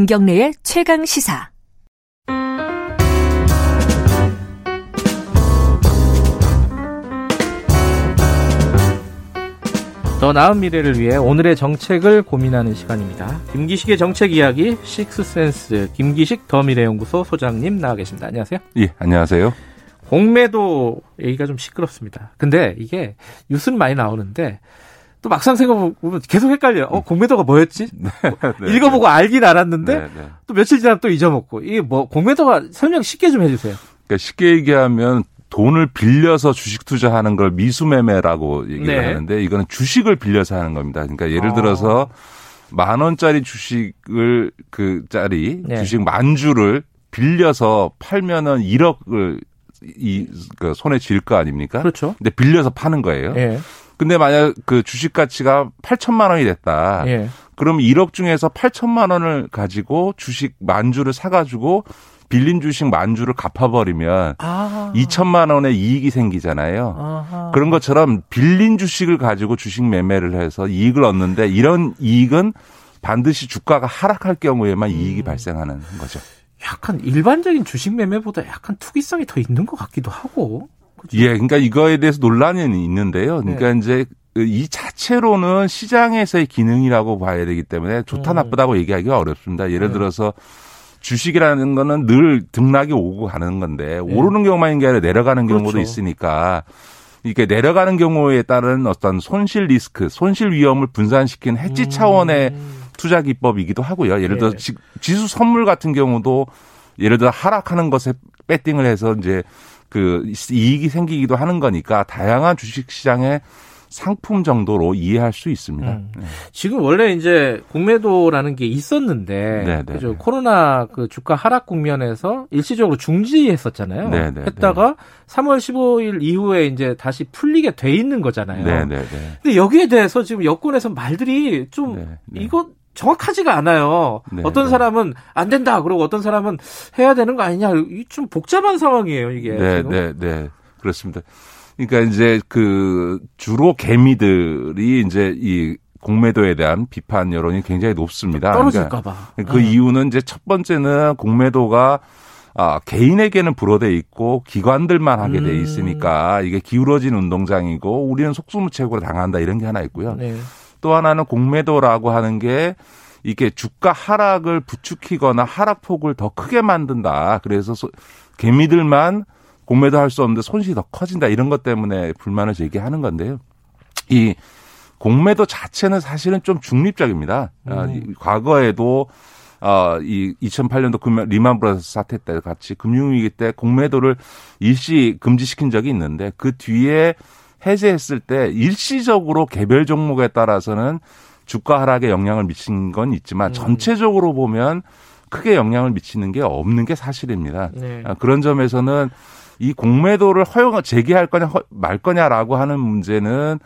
김경래의 최강 시사. 더 나은 미래를 위해 오늘의 정책을 고민하는 시간입니다. 김기식의 정책 이야기 식스센스 김기식 더 미래연구소 소장님 나와 계십니다. 안녕하세요. 예, 안녕하세요. 공매도 얘기가 좀 시끄럽습니다. 근데 이게 뉴스는 많이 나오는데 또 막상 생각해보면 계속 헷갈려요. 어, 공매도가 뭐였지? 네, 네, 읽어보고 네. 알긴 알았는데 네, 네. 또 며칠 지나면 또 잊어먹고 이게 뭐 공매도가 설명 쉽게 좀 해주세요. 그러니까 쉽게 얘기하면 돈을 빌려서 주식 투자하는 걸 미수매매라고 얘기를 네. 하는데 이거는 주식을 빌려서 하는 겁니다. 그러니까 예를 아. 들어서 만 원짜리 주식을 그 짜리 네. 주식 만 주를 빌려서 팔면은 1억을 이 그 손에 쥘 거 아닙니까? 그렇죠. 근데 빌려서 파는 거예요. 예. 근데 만약 그 주식 가치가 8천만 원이 됐다. 예. 그럼 1억 중에서 8천만 원을 가지고 주식 만 주를 사 가지고 빌린 주식 만 주를 갚아버리면 아. 2천만 원의 이익이 생기잖아요. 아하. 그런 것처럼 빌린 주식을 가지고 주식 매매를 해서 이익을 얻는데 이런 이익은 반드시 주가가 하락할 경우에만 음. 이익이 발생하는 거죠. 약간 일반적인 주식 매매보다 약간 투기성이 더 있는 것 같기도 하고. 그렇죠? 예, 그러니까 이거에 대해서 논란이 있는데요. 그러니까 네. 이제 이 자체로는 시장에서의 기능이라고 봐야 되기 때문에 좋다 음. 나쁘다고 얘기하기가 어렵습니다. 예를 네. 들어서 주식이라는 거는 늘 등락이 오고 가는 건데 네. 오르는 경우만인 게 아니라 내려가는 경우도 그렇죠. 있으니까 이게 내려가는 경우에 따른 어떤 손실 리스크, 손실 위험을 분산시킨 해지 음. 차원의 투자 기법이기도 하고요. 예를 들어 네. 지수 선물 같은 경우도 예를 들어 하락하는 것에 배팅을 해서 이제 그 이익이 생기기도 하는 거니까 다양한 주식 시장에 상품 정도로 이해할 수 있습니다. 음. 네. 지금 원래 이제 공매도라는 게 있었는데 네, 네, 그죠? 네. 코로나 그 주가 하락 국면에서 일시적으로 중지했었잖아요. 네, 네, 했다가 3월 15일 이후에 이제 다시 풀리게 돼 있는 거잖아요. 근데 여기에 대해서 지금 여권에서 말들이 좀 이거 정확하지가 않아요. 네, 어떤 네. 사람은 안 된다 그러고 어떤 사람은 해야 되는 거 아니냐. 좀 복잡한 상황이에요, 이게. 네, 지금. 네, 네. 그렇습니다. 그러니까 이제 그 주로 개미들이 이제 이 공매도에 대한 비판 여론이 굉장히 높습니다. 떨어질까 봐. 그러니까 그 네. 이유는 이제 첫 번째는 공매도가 아, 개인에게는 불어돼 있고 기관들만 하게 돼 음. 있으니까 이게 기울어진 운동장이고 우리는 속수무책으로 당한다 이런 게 하나 있고요. 네. 또 하나는 공매도라고 하는 게 이게 주가 하락을 부추기거나 하락폭을 더 크게 만든다. 그래서 개미들만 공매도 할 수 없는데 손실이 더 커진다 이런 것 때문에 불만을 제기하는 건데요. 이 공매도 자체는 사실은 좀 중립적입니다. 아, 음. 과거에도 어, 이 2008년도 금융, 리만 브라더스 사태 때 같이 금융위기 때 공매도를 일시 금지시킨 적이 있는데 그 뒤에 해제했을 때 일시적으로 개별 종목에 따라서는 주가 하락에 영향을 미친 건 있지만 음. 전체적으로 보면 크게 영향을 미치는 게 없는 게 사실입니다. 네. 아, 그런 점에서 는 이 공매도를 허용 재개할 거냐 말 거냐라고 하는 문제는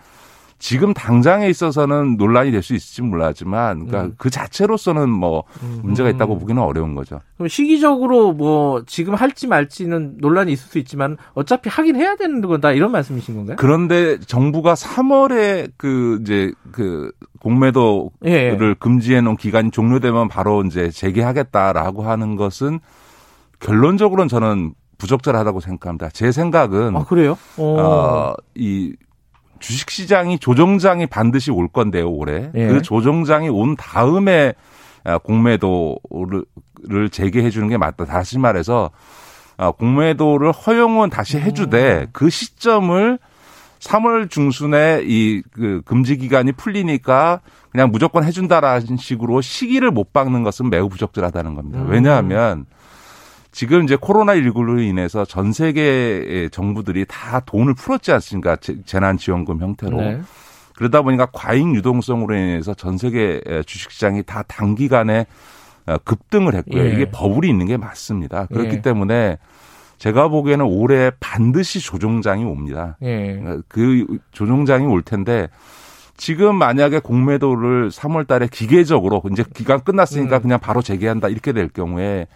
지금 당장에 있어서는 논란이 될 수 있을지 몰라지만 그러니까 음. 그 자체로서는 뭐 문제가 있다고 보기는 어려운 거죠. 그럼 시기적으로 뭐 지금 할지 말지는 논란이 있을 수 있지만 어차피 하긴 해야 되는 거다 이런 말씀이신 건가요? 그런데 정부가 3월에 그 이제 그 공매도를 예. 예. 금지해 놓은 기간이 종료되면 바로 이제 재개하겠다라고 하는 것은 결론적으로는 저는 부적절하다고 생각합니다. 제 생각은 아 그래요? 어, 이 주식 시장이 조정장이 반드시 올 건데요, 올해. 예. 그 조정장이 온 다음에 아, 공매도를 재개해 주는 게 맞다. 다시 말해서 아, 공매도를 허용은 다시 해주되 음. 그 시점을 3월 중순에 이 그 금지 기간이 풀리니까 그냥 무조건 해준다라는 식으로 시기를 못 박는 것은 매우 부적절하다는 겁니다. 음. 왜냐하면 지금 이제 코로나19로 인해서 전 세계의 정부들이 다 돈을 풀었지 않습니까? 재난지원금 형태로. 네. 그러다 보니까 과잉 유동성으로 인해서 전 세계 주식시장이 다 단기간에 어, 급등을 했고요. 예. 이게 버블이 있는 게 맞습니다. 그렇기 예. 때문에 제가 보기에는 올해 반드시 조종장이 옵니다. 예. 어, 그 조종장이 올 텐데 지금 만약에 공매도를 3월 달에 기계적으로 이제 기간 끝났으니까 음. 그냥 바로 재개한다 이렇게 될 경우에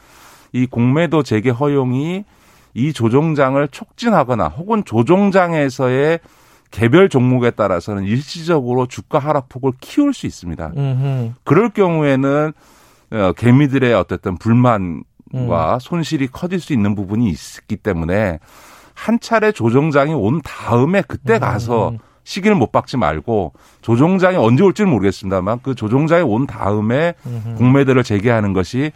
이 공매도 재개 허용이 이 조정장을 촉진하거나 혹은 조정장에서의 개별 종목에 따라서는 일시적으로 주가 하락폭을 키울 수 있습니다. 음흠. 그럴 경우에는 어, 개미들의 어쨌든 불만과 음. 손실이 커질 수 있는 부분이 있기 때문에 한 차례 조정장이 온 다음에 그때 음. 가서 시기를 못 박지 말고 조정장이 언제 올지는 모르겠습니다만 그 조정장이 온 다음에 공매도를 재개하는 것이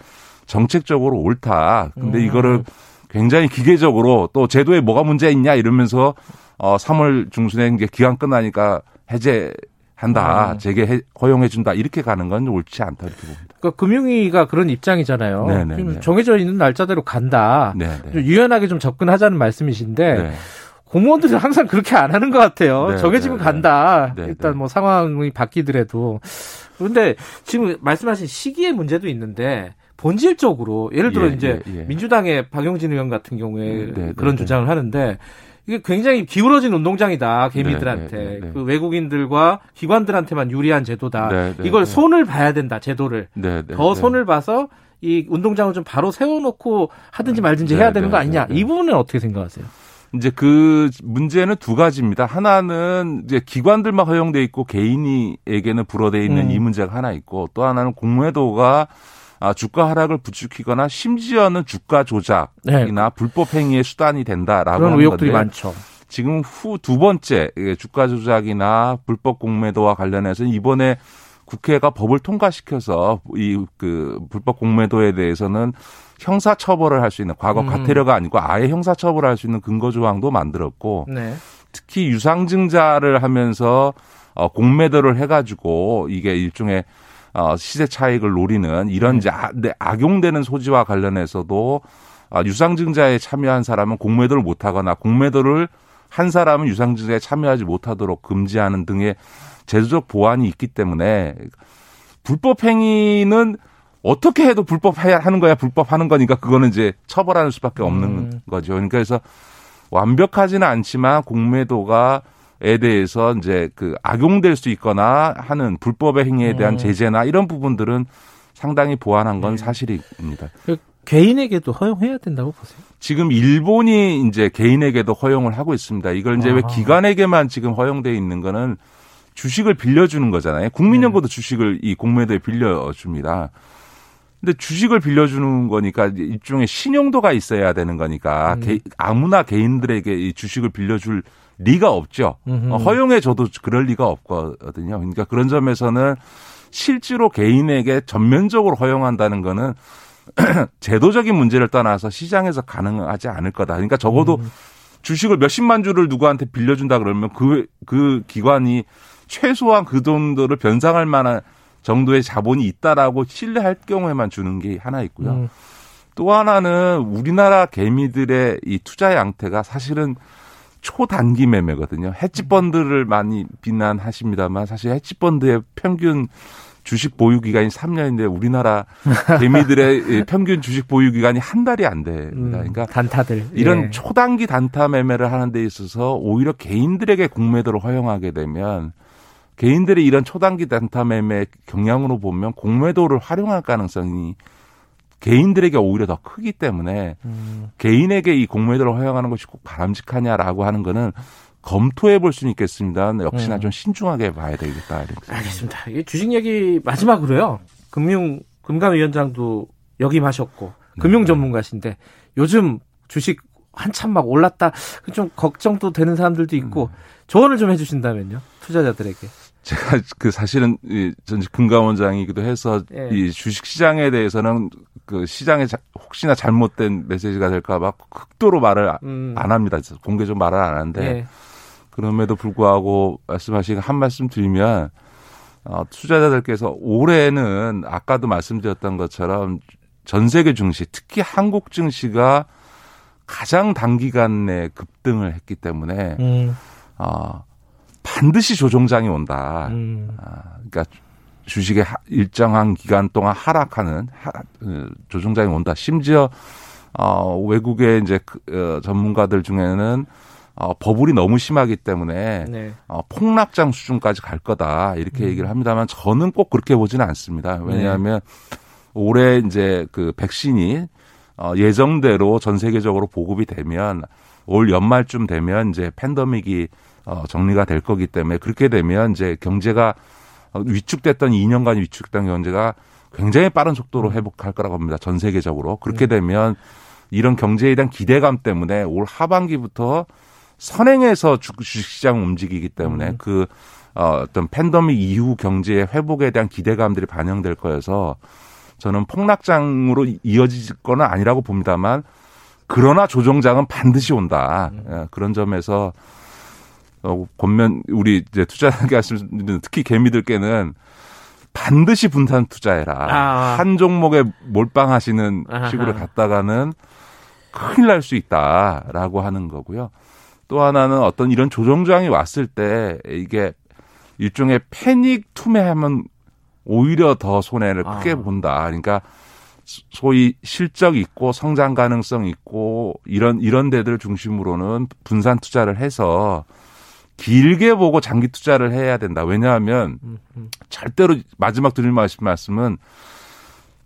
정책적으로 옳다. 근데 음. 이거를 굉장히 기계적으로 또 제도에 뭐가 문제 있냐 이러면서 어 3월 중순에 이제 기간 끝나니까 해제 한다, 음. 재개 허용해 준다 이렇게 가는 건 옳지 않다 이렇게 봅니다. 그러니까 금융위가 그런 입장이잖아요. 네네 네, 네. 정해져 있는 날짜대로 간다. 네네. 네. 좀 유연하게 좀 접근하자는 말씀이신데 네. 공무원들은 항상 그렇게 안 하는 것 같아요. 네, 정해지면 네, 간다. 일단 뭐 상황이 바뀌더라도. 그런데 지금 말씀하신 시기의 문제도 있는데 본질적으로 예를 들어 예, 이제 예, 예. 민주당의 박용진 의원 같은 경우에 네, 그런 주장을 하는데 이게 굉장히 기울어진 운동장이다 개미들한테 네, 네, 네, 그 외국인들과 기관들한테만 유리한 제도다. 네, 네, 이걸 네. 손을 봐야 된다 제도를 더 손을 봐서 이 운동장을 좀 바로 세워놓고 하든지 말든지 해야 되는 거 아니냐 이 부분은 어떻게 생각하세요? 이제 그 문제는 두 가지입니다. 하나는 이제 기관들만 허용돼 있고 개인이에게는 불어돼 있는 음. 이 문제가 하나 있고 또 하나는 공매도가 아, 주가 하락을 부추기거나 심지어는 주가 조작이나 네. 불법 행위의 수단이 된다라고 그런 의혹들이 많죠. 지금 후 두 번째 주가 조작이나 불법 공매도와 관련해서 이번에 국회가 법을 통과시켜서 이 그 불법 공매도에 대해서는 형사 처벌을 할 수 있는 과거 음. 과태료가 아니고 아예 형사 처벌을 할 수 있는 근거 조항도 만들었고 네. 특히 유상증자를 하면서 어 공매도를 해가지고 이게 일종의 어, 시세 차익을 노리는 이런 이제 아, 네, 악용되는 소지와 관련해서도 아, 유상증자에 참여한 사람은 공매도를 못하거나 공매도를 한 사람은 유상증자에 참여하지 못하도록 금지하는 등의 제도적 보완이 있기 때문에 불법 행위는 어떻게 해도 불법 하는 거야 불법 하는 거니까 그거는 이제 처벌하는 수밖에 없는 음. 거죠. 그러니까 그래서 완벽하지는 않지만 공매도가 에 대해서 이제 그 악용될 수 있거나 하는 불법의 행위에 대한 음. 제재나 이런 부분들은 상당히 보완한 건 네. 사실입니다. 그 개인에게도 허용해야 된다고 보세요? 지금 일본이 이제 개인에게도 허용을 하고 있습니다. 이걸 이제 아. 왜 기관에게만 지금 허용돼 있는 거는 주식을 빌려주는 거잖아요. 국민연금도 네. 주식을 이 공매도에 빌려줍니다. 근데 주식을 빌려주는 거니까 일종의 신용도가 있어야 되는 거니까 음. 개, 아무나 개인들에게 이 주식을 빌려줄 리가 없죠. 음흠. 허용해 줘도 그럴 리가 없거든요. 그러니까 그런 점에서는 실제로 개인에게 전면적으로 허용한다는 거는 제도적인 문제를 떠나서 시장에서 가능하지 않을 거다. 그러니까 적어도 음. 주식을 몇십만 주를 누구한테 빌려준다 그러면 그, 그 기관이 최소한 그 정도를 변상할 만한 정도의 자본이 있다라고 신뢰할 경우에만 주는 게 하나 있고요. 음. 또 하나는 우리나라 개미들의 이 투자 양태가 사실은 초단기 매매거든요. 헤지펀드를 많이 비난하십니다만 사실 헤지펀드의 평균 주식 보유 기간이 3년인데 우리나라 개미들의 평균 주식 보유 기간이 한 달이 안 됩니다. 음, 그러니까 단타들 이런 예. 초단기 단타 매매를 하는 데 있어서 오히려 개인들에게 공매도를 허용하게 되면 개인들의 이런 초단기 단타 매매 경향으로 보면 공매도를 활용할 가능성이 개인들에게 오히려 더 크기 때문에 음. 개인에게 이 공매도를 허용하는 것이 꼭 바람직하냐라고 하는 거는 검토해 볼 수는 있겠습니다. 역시나 음. 좀 신중하게 봐야 되겠다. 알겠습니다. 이 주식 얘기 마지막으로요. 금융 금감위원장도 역임하셨고 금융 네. 전문가신데 요즘 주식 한참 막 올랐다 좀 걱정도 되는 사람들도 있고 음. 조언을 좀 해주신다면요 투자자들에게. 제가 그 사실은 이전 금감원장이기도 해서 예. 이 주식 시장에 대해서는 그 시장에 자, 혹시나 잘못된 메시지가 될까봐 극도로 말을 음. 안 합니다. 공개적으로 말을 안 하는데 예. 그럼에도 불구하고 말씀하신 한 말씀 드리면 어, 투자자들께서 올해는 아까도 말씀드렸던 것처럼 전 세계 증시 특히 한국 증시가 가장 단기간 내 급등을 했기 때문에 음. 어, 반드시 조정장이 온다. 음. 아, 그러니까 주식의 일정한 기간 동안 하락하는 하, 어, 조정장이 온다. 심지어 어, 외국의 이제 그, 어, 전문가들 중에는 어, 버블이 너무 심하기 때문에 네. 어, 폭락장 수준까지 갈 거다 이렇게 음. 얘기를 합니다만 저는 꼭 그렇게 보지는 않습니다. 왜냐하면 네. 올해 이제 그 백신이 어, 예정대로 전 세계적으로 보급이 되면 올 연말쯤 되면 이제 팬더믹이 어, 정리가 될 거기 때문에 그렇게 되면 이제 경제가 위축됐던 2년간 위축된 경제가 굉장히 빠른 속도로 음. 회복할 거라고 합니다. 전 세계적으로. 그렇게 음. 되면 이런 경제에 대한 기대감 때문에 올 하반기부터 선행해서 주식시장 움직이기 때문에 음. 그 어, 어떤 팬더믹 이후 경제의 회복에 대한 기대감들이 반영될 거여서 저는 폭락장으로 이어질 거는 아니라고 봅니다만 그러나 조정장은 반드시 온다. 음. 예, 그런 점에서 어, 권면 우리 이제 투자하게 하시는 특히 개미들께는 반드시 분산 투자해라. 아. 한 종목에 몰빵하시는 아하. 식으로 갔다가는 큰일 날 수 있다라고 하는 거고요. 또 하나는 어떤 이런 조정장이 왔을 때 이게 일종의 패닉 투매하면 오히려 더 손해를 크게 아. 본다. 그러니까 소위 실적 있고 성장 가능성 있고 이런 이런 데들 중심으로는 분산 투자를 해서 길게 보고 장기 투자를 해야 된다. 왜냐하면 절대로 마지막 드릴 말씀은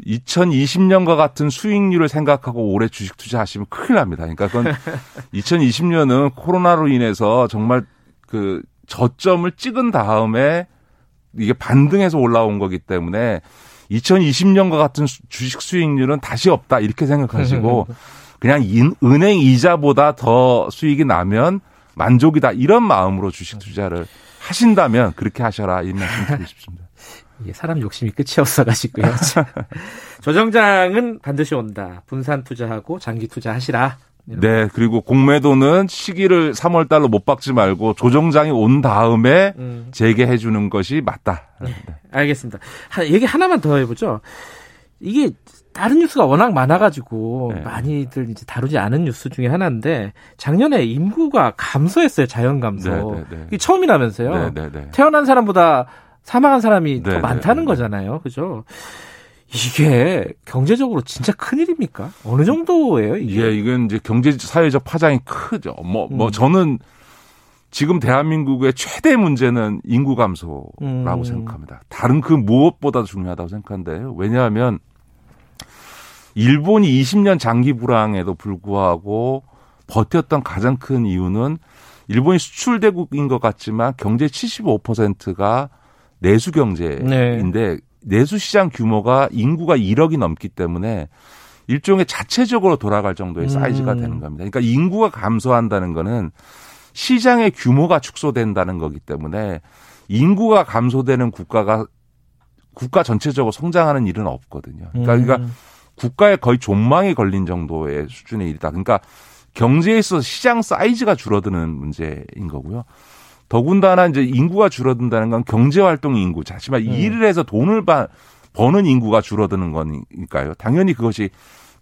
2020년과 같은 수익률을 생각하고 올해 주식 투자하시면 큰일 납니다. 그러니까 그건 2020년은 코로나로 인해서 정말 그 저점을 찍은 다음에 이게 반등해서 올라온 거기 때문에 2020년과 같은 주식 수익률은 다시 없다 이렇게 생각하시고 그냥 은행 이자보다 더 수익이 나면 만족이다 이런 마음으로 주식 투자를 하신다면 그렇게 하셔라 이 말씀 드리고 싶습니다. 이게 사람 욕심이 끝이 없어가지고요. 조정장은 반드시 온다. 분산 투자하고 장기 투자하시라. 네, 그리고 공매도는 시기를 3월 달로 못 박지 말고 조정장이 온 다음에 음. 재개해 주는 것이 맞다. 네, 알겠습니다. 얘기 하나만 더 해보죠. 이게 다른 뉴스가 워낙 많아가지고 네. 많이들 이제 다루지 않은 뉴스 중에 하나인데 작년에 인구가 감소했어요 자연 감소. 네, 네, 네. 이게 처음이라면서요. 네, 태어난 사람보다 사망한 사람이 더 많다는 거잖아요, 그죠? 이게 경제적으로 진짜 큰 일입니까? 어느 정도예요, 이게? 예, 이건 이제 경제 사회적 파장이 크죠. 뭐, 뭐, 음. 저는 지금 대한민국의 최대 문제는 인구 감소라고 음. 생각합니다. 다른 그 무엇보다 중요하다고 생각하는데요. 왜냐하면 일본이 20년 장기 불황에도 불구하고 버텼던 가장 큰 이유는 일본이 수출 대국인 것 같지만 경제 75%가 내수 경제인데 네. 내수 시장 규모가 인구가 1억이 넘기 때문에 일종의 자체적으로 돌아갈 정도의 사이즈가 음. 되는 겁니다. 그러니까 인구가 감소한다는 거는 시장의 규모가 축소된다는 거기 때문에 인구가 감소되는 국가가 국가 전체적으로 성장하는 일은 없거든요. 그러니까, 음. 그러니까 국가에 거의 존망이 걸린 정도의 수준의 일이다. 그러니까 경제에 있어서 시장 사이즈가 줄어드는 문제인 거고요. 더군다나 이제 인구가 줄어든다는 건 경제 활동 인구, 자지만 음. 일을 해서 돈을 바, 버는 인구가 줄어드는 거니까요. 당연히 그것이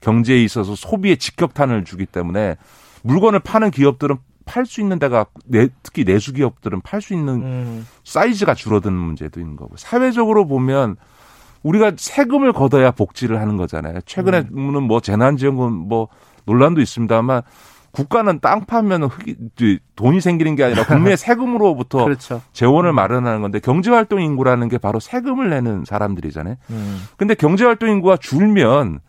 경제에 있어서 소비에 직격탄을 주기 때문에 물건을 파는 기업들은 팔 수 있는 데가 내, 특히 내수 기업들은 팔 수 있는 음. 사이즈가 줄어드는 문제도 있는 거고 사회적으로 보면 우리가 세금을 걷어야 복지를 하는 거잖아요. 최근에는 음. 뭐 재난지원금 뭐 논란도 있습니다만 국가는 땅 파면 흑이 돈이 생기는 게 아니라 국민의 세금으로부터 그렇죠. 재원을 음. 마련하는 건데 경제활동 인구라는 게 바로 세금을 내는 사람들이잖아요. 음. 근데 경제활동 인구가 줄면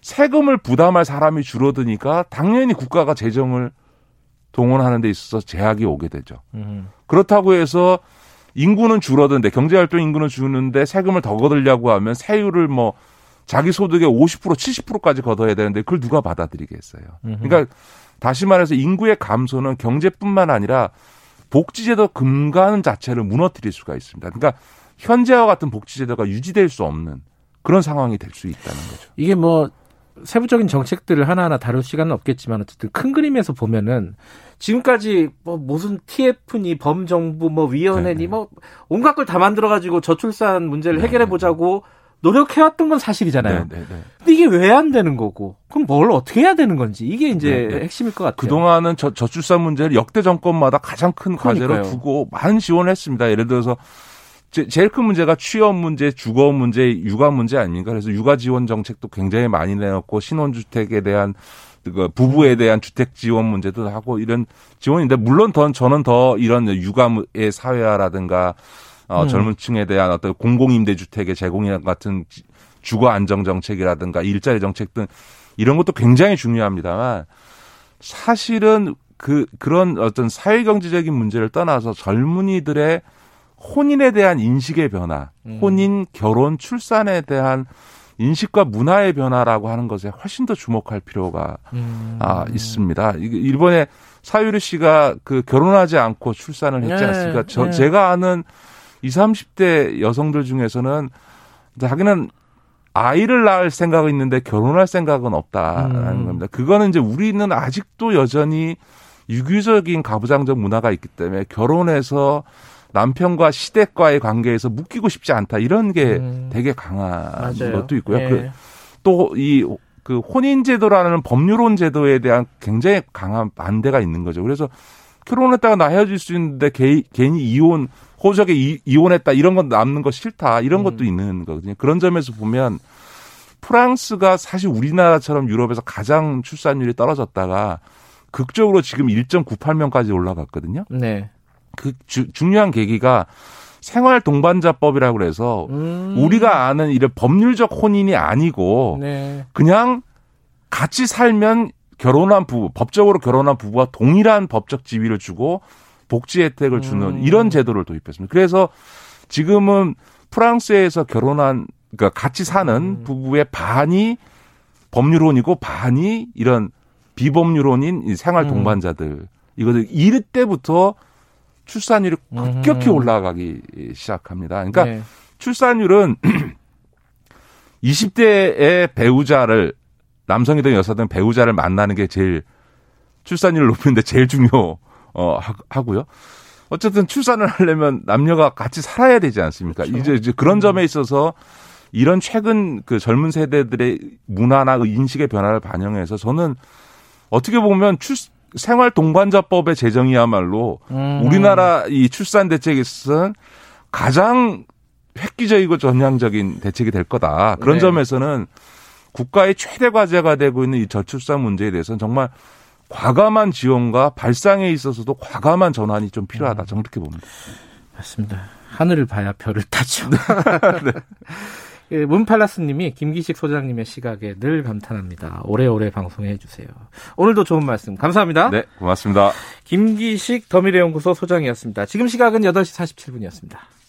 세금을 부담할 사람이 줄어드니까 당연히 국가가 재정을 동원하는 데 있어서 제약이 오게 되죠. 음. 그렇다고 해서 인구는 줄어드는데 경제활동 인구는 줄는데 세금을 더 걷으려고 하면 세율을 뭐 자기 소득의 50% 70%까지 걷어야 되는데 그걸 누가 받아들이겠어요. 그러니까 다시 말해서 인구의 감소는 경제뿐만 아니라 복지제도 근간 자체를 무너뜨릴 수가 있습니다. 그러니까 현재와 같은 복지제도가 유지될 수 없는 그런 상황이 될 수 있다는 거죠. 이게 뭐 세부적인 정책들을 하나하나 다룰 시간은 없겠지만 어쨌든 큰 그림에서 보면은 지금까지 뭐 무슨 TF니 범정부 뭐 위원회니 네네. 뭐 온갖 걸 다 만들어 가지고 저출산 문제를 해결해 보자고 노력해 왔던 건 사실이잖아요. 네네네. 네, 네. 근데 이게 왜 안 되는 거고? 그럼 뭘 어떻게 해야 되는 건지 이게 이제 네네. 네. 핵심일 것 같아요. 그동안은 저, 저출산 문제를 역대 정권마다 가장 큰 그러니까요. 과제로 두고 많은 지원을 했습니다. 예를 들어서 제, 제일 큰 문제가 취업 문제, 주거 문제, 육아 문제 아닙니까? 그래서 육아 지원 정책도 굉장히 많이 내놓고 신혼주택에 대한 그 부부에 대한 주택 지원 문제도 하고 이런 지원인데 물론 더 저는 더 이런 육아의 사회화라든가 어, 음. 젊은 층에 대한 어떤 공공임대주택의 제공이나 같은 주거 안정 정책이라든가 일자리 정책 등 이런 것도 굉장히 중요합니다만 사실은 그 그런 어떤 사회 경제적인 문제를 떠나서 젊은이들의 혼인에 대한 인식의 변화, 음. 혼인, 결혼, 출산에 대한 인식과 문화의 변화라고 하는 것에 훨씬 더 주목할 필요가 음. 아, 있습니다. 일본의 사유리 씨가 그 결혼하지 않고 출산을 했지 네, 않습니까? 네, 저, 네. 제가 아는 20, 30대 여성들 중에서는 자기는 아이를 낳을 생각은 있는데 결혼할 생각은 없다라는 음. 겁니다. 그거는 이제 우리는 아직도 여전히 유교적인 가부장적 문화가 있기 때문에 결혼해서 남편과 시댁과의 관계에서 묶이고 싶지 않다 이런 게 음. 되게 강한 맞아요. 것도 있고요. 예. 그, 또이 그 혼인 제도라는 법률론 제도에 대한 굉장히 강한 반대가 있는 거죠. 그래서 결혼했다가 나 헤어질 수 있는데 개, 괜히 이혼 호적에 이, 이혼했다 이런 건 남는 거 싫다 이런 것도 음. 있는 거거든요. 그런 점에서 보면 프랑스가 사실 우리나라처럼 유럽에서 가장 출산율이 떨어졌다가 극적으로 지금 1.98명까지 올라갔거든요. 네. 그 주, 중요한 계기가 생활 동반자법이라고 그래서 음. 우리가 아는 이런 법률적 혼인이 아니고 네. 그냥 같이 살면 결혼한 부부, 법적으로 결혼한 부부와 동일한 법적 지위를 주고 복지 혜택을 주는 음. 이런 제도를 도입했습니다. 그래서 지금은 프랑스에서 결혼한 그러니까 같이 사는 음. 부부의 반이 법률혼이고 반이 이런 비법률혼인 생활 음. 동반자들 음. 이것을 이르 때부터 출산율이 급격히 음. 올라가기 시작합니다. 그러니까 네. 출산율은 20대의 배우자를 남성이든 여성이든 배우자를 만나는 게 제일 출산율을 높이는데 제일 중요 어 하고요. 어쨌든 출산을 하려면 남녀가 같이 살아야 되지 않습니까? 그렇죠. 이제 이제 그런 점에 있어서 이런 최근 그 젊은 세대들의 문화나 그 인식의 변화를 반영해서 저는 어떻게 보면 출 생활 동반자법의 제정이야말로 음. 우리나라 이 출산 대책에 있어서는 가장 획기적이고 전향적인 대책이 될 거다. 그런 네. 점에서는 국가의 최대 과제가 되고 있는 이 저출산 문제에 대해서는 정말 과감한 지원과 발상에 있어서도 과감한 전환이 좀 필요하다. 저는 그렇게 봅니다. 맞습니다. 하늘을 봐야 별을 타죠. 네. 예, 문팔라스님이 김기식 소장님의 시각에 늘 감탄합니다. 오래오래 방송해 주세요. 오늘도 좋은 말씀 감사합니다. 네, 고맙습니다. 김기식 더미래연구소 소장이었습니다. 지금 시각은 8시 47분이었습니다.